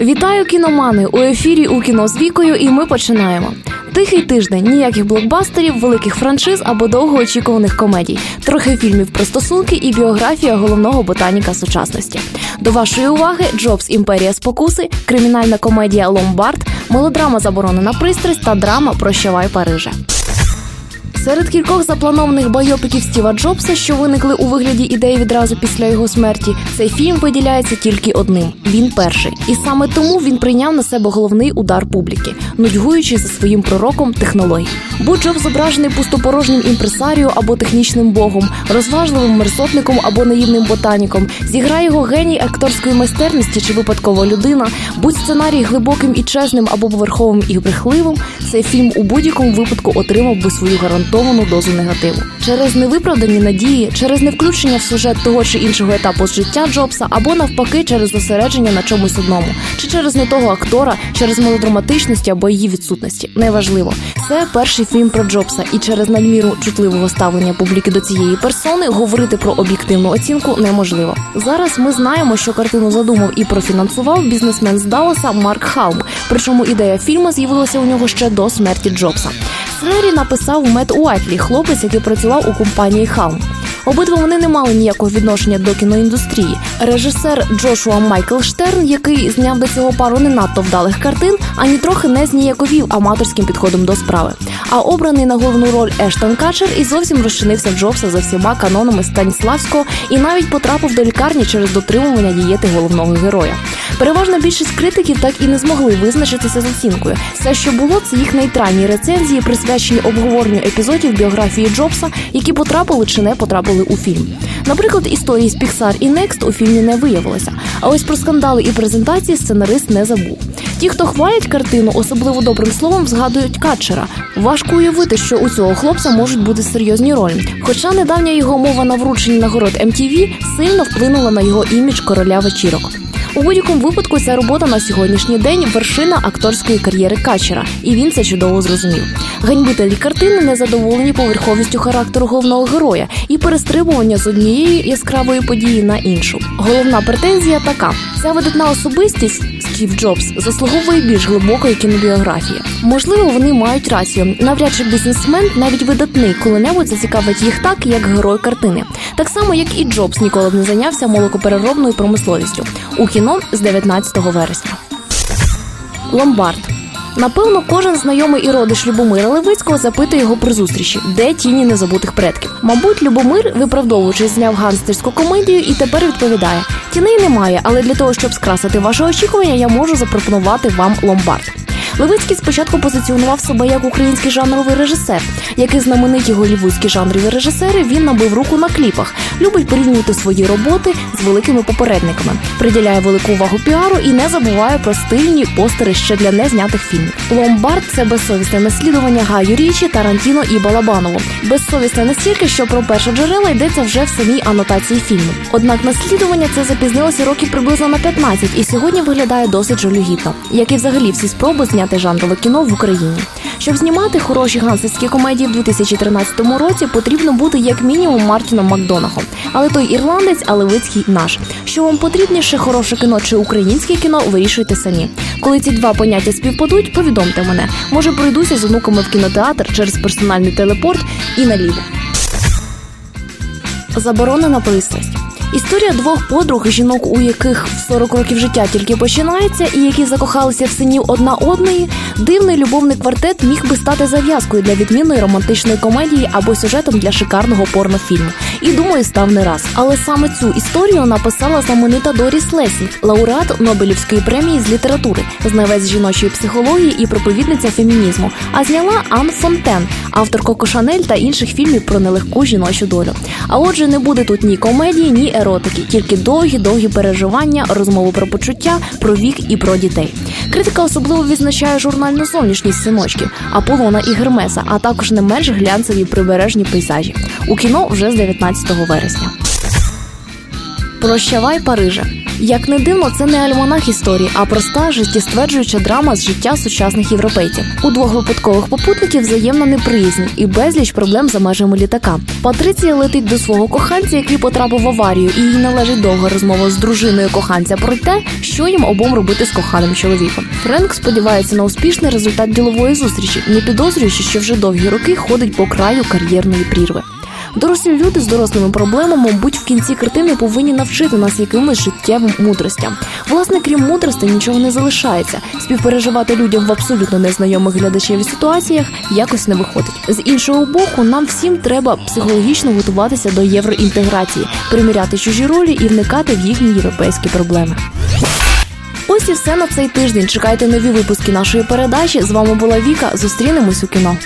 Вітаю кіномани у ефірі у кіно з вікою, і ми починаємо. Тихий тиждень, ніяких блокбастерів, великих франшиз або довгоочікуваних комедій, трохи фільмів про стосунки і біографія головного ботаніка сучасності. До вашої уваги Джобс Імперія спокуси, кримінальна комедія Ломбард, мелодрама Заборонена пристрасть та драма Прощавай Парижа. Серед кількох запланованих байопіків Стіва Джобса, що виникли у вигляді ідеї відразу після його смерті, цей фільм виділяється тільки одним. Він перший, і саме тому він прийняв на себе головний удар публіки, нудьгуючи за своїм пророком технологій. Будь Джобс зображений пустопорожнім імпресаріо або технічним богом, розважливим мерзотником або наївним ботаніком, зіграє його геній акторської майстерності чи випадкова людина, будь сценарій глибоким і чесним або поверховим і брехливим. Цей фільм у будь-якому випадку отримав би свою гарантію гарантовану дозу негативу через невиправдані надії, через невключення в сюжет того чи іншого етапу з життя Джобса, або навпаки, через зосередження на чомусь одному, чи через не того актора, через мелодраматичності або її відсутності. Неважливо. Це перший фільм про Джобса, і через надміру чутливого ставлення публіки до цієї персони говорити про об'єктивну оцінку неможливо. Зараз ми знаємо, що картину задумав і профінансував бізнесмен з Далласа Марк Халм. Причому ідея фільму з'явилася у нього ще до смерті Джобса. Сценарій написав Мет Уайтлі, хлопець, який працював у компанії Халм. Обидва вони не мали ніякого відношення до кіноіндустрії. Режисер Джошуа Майкл Штерн, який зняв до цього пару не надто вдалих картин, ані трохи не зніяковів аматорським підходом до справи. А обраний на головну роль Ештон Качер і зовсім розчинився Джобса за всіма канонами Станіславського і навіть потрапив до лікарні через дотримування дієти головного героя. Переважна більшість критиків так і не змогли визначитися з оцінкою. Все, що було, це їх нейтральні рецензії, присвячені обговоренню епізодів біографії Джобса, які потрапили чи не потрапили у фільм. Наприклад, історії з Pixar і Next у фільмі не виявилося. А ось про скандали і презентації сценарист не забув. Ті, хто хвалять картину, особливо добрим словом згадують Катчера. Важко уявити, що у цього хлопця можуть бути серйозні ролі. Хоча недавня його мова на врученні нагород MTV сильно вплинула на його імідж короля вечірок. У будь-якому випадку ця робота на сьогоднішній день вершина акторської кар'єри Качера, і він це чудово зрозумів. Ганьбителі картини незадоволені поверховістю характеру головного героя і перестрибування з однієї яскравої події на іншу. Головна претензія така: ця видатна особистість Стів Джобс заслуговує більш глибокої кінобіографії. Можливо, вони мають рацію. Навряд чи бізнесмен, навіть видатний, коли-небудь зацікавить їх так, як герой картини, так само як і Джобс ніколи б не зайнявся молокопереробною промисловістю у кіно з 19 вересня. Ломбард Напевно, кожен знайомий і родич Любомира Левицького запитує його при зустрічі, де тіні незабутих предків. Мабуть, Любомир, виправдовуючись, зняв гангстерську комедію і тепер відповідає: тіней немає, але для того, щоб скрасити ваше очікування, я можу запропонувати вам ломбард. Левицький спочатку позиціонував себе як український жанровий режисер, як і знамениті голівудські жанрові режисери, він набив руку на кліпах, любить порівнювати свої роботи з великими попередниками, приділяє велику увагу піару і не забуває про стильні постери ще для незнятих фільмів. Ломбард це безсовісне наслідування Гаю Річі, Тарантіно і Балабанову. Безсовісне настільки, що про перше джерела йдеться вже в самій анотації фільму. Однак наслідування це запізнилося років приблизно на 15 і сьогодні виглядає досить жалюгідно, як і взагалі всі спроби зняти зняти жанрове кіно в Україні. Щоб знімати хороші гансерські комедії в 2013 році, потрібно бути як мінімум Мартіном Макдонахом. Але той ірландець, а Левицький наш. Що вам потрібніше, хороше кіно чи українське кіно, вирішуйте самі. Коли ці два поняття співпадуть, повідомте мене. Може, пройдуся з онуками в кінотеатр через персональний телепорт і наліво. Заборонена пристрасть. Історія двох подруг, жінок, у яких в 40 років життя тільки починається, і які закохалися в синів одна одної, дивний любовний квартет міг би стати зав'язкою для відмінної романтичної комедії або сюжетом для шикарного порнофільму. І думаю, став не раз. Але саме цю історію написала знаменита Доріс Лесі, лауреат Нобелівської премії з літератури, знавець жіночої психології і проповідниця фемінізму. А зняла Ан Фонтен, автор Коко Шанель та інших фільмів про нелегку жіночу долю. А отже, не буде тут ні комедії, ні еротики, тільки довгі-довгі переживання, розмови про почуття, про вік і про дітей. Критика особливо відзначає журнальну зовнішність синочків, Аполлона і Гермеса, а також не менш глянцеві прибережні пейзажі. У кіно вже з 19 вересня. Прощавай, Париже. Як не дивно, це не альманах історії, а проста життєстверджуюча драма з життя сучасних європейців. У двох випадкових попутників взаємна неприязнь і безліч проблем за межами літака. Патриція летить до свого коханця, який потрапив в аварію, і їй належить довга розмова з дружиною коханця про те, що їм обом робити з коханим чоловіком. Френк сподівається на успішний результат ділової зустрічі, не підозрюючи, що вже довгі роки ходить по краю кар'єрної прірви. Дорослі люди з дорослими проблемами, мабуть, в кінці картини повинні навчити нас якимось життєвим мудростям. Власне, крім мудрості, нічого не залишається. Співпереживати людям в абсолютно незнайомих глядачеві ситуаціях якось не виходить. З іншого боку, нам всім треба психологічно готуватися до євроінтеграції, приміряти чужі ролі і вникати в їхні європейські проблеми. Ось і все на цей тиждень. Чекайте нові випуски нашої передачі. З вами була Віка. Зустрінемось у кіно.